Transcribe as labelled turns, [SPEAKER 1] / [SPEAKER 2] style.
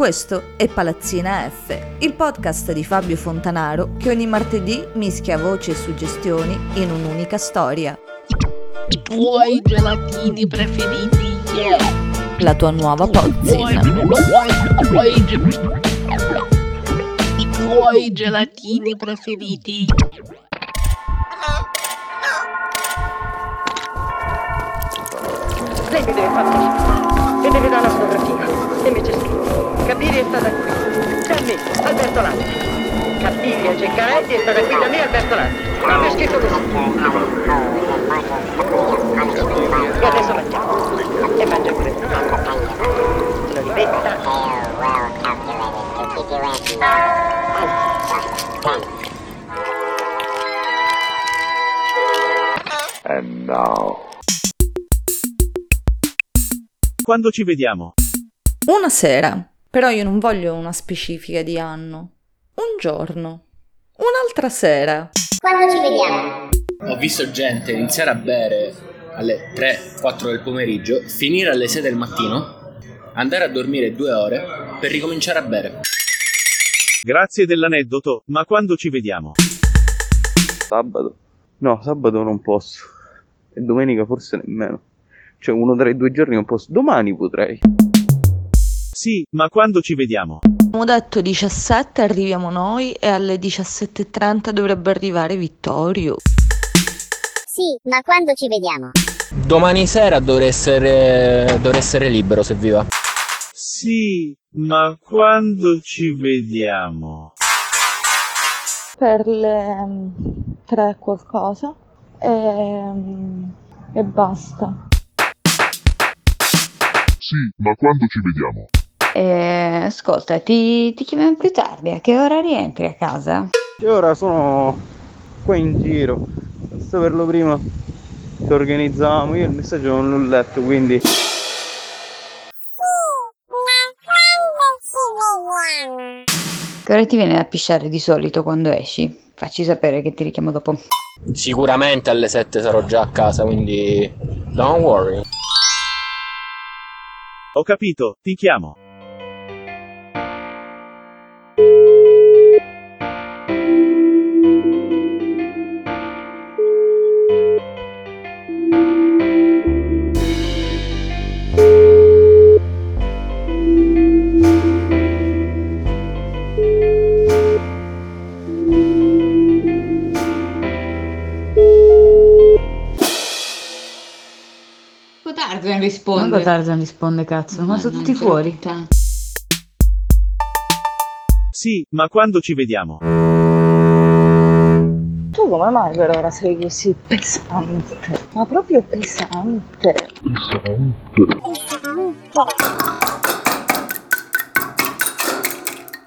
[SPEAKER 1] Questo è Palazzina F, il podcast di Fabio Fontanaro che ogni martedì mischia voci e suggestioni in un'unica storia.
[SPEAKER 2] I tuoi gelatini preferiti?
[SPEAKER 1] La tua nuova pozzina.
[SPEAKER 2] I tuoi gelatini preferiti?
[SPEAKER 3] Lei mi deve fare e deve dare la fotografia. E invece scrivo. Capiri e Ceccaretti è stata qui da me, Alberto Landi. Proprio scritto così. E adesso mangiamo. E mangia pure tu. L'olivetta.
[SPEAKER 4] And now.
[SPEAKER 5] Quando ci vediamo?
[SPEAKER 1] Una sera, però io non voglio una specifica di anno. Un giorno. Un'altra sera.
[SPEAKER 6] Quando ci vediamo?
[SPEAKER 7] Ho visto gente iniziare a bere alle 3-4 del pomeriggio, finire alle 6 del mattino, andare a dormire due ore per ricominciare a bere.
[SPEAKER 5] Grazie dell'aneddoto, ma quando ci vediamo?
[SPEAKER 4] Sabato? No, sabato non posso. E domenica forse nemmeno. Cioè uno tra i due giorni non posso. Domani potrei.
[SPEAKER 5] Sì, ma quando ci vediamo?
[SPEAKER 1] Abbiamo detto 17 arriviamo noi e alle 17.30 dovrebbe arrivare Vittorio.
[SPEAKER 6] Sì, ma quando ci vediamo?
[SPEAKER 8] Domani sera dovrei essere, dovrei essere libero se vi va.
[SPEAKER 5] Sì, ma quando ci vediamo?
[SPEAKER 1] Per le 3 qualcosa. E, e basta.
[SPEAKER 9] Sì, ma quando ci vediamo?
[SPEAKER 10] Eh, ascolta, ti, ti chiamiamo più tardi. A che ora rientri a casa?
[SPEAKER 4] E ora sono qua in giro. Saperlo prima che organizzavamo. Io il messaggio non l'ho letto, quindi.
[SPEAKER 10] Che ora ti viene da pisciare di solito quando esci? Facci sapere che ti richiamo dopo.
[SPEAKER 8] Sicuramente alle 7 sarò già a casa, quindi don't worry.
[SPEAKER 5] Ho capito, ti chiamo.
[SPEAKER 10] Tarzan risponde.
[SPEAKER 11] Quando Tarzan risponde, cazzo, ma sono tutti fuori.
[SPEAKER 5] Sì, ma quando ci vediamo?
[SPEAKER 11] Tu come mai per ora sei così pesante? Ma proprio pesante.
[SPEAKER 9] Pesante.
[SPEAKER 6] Pesante.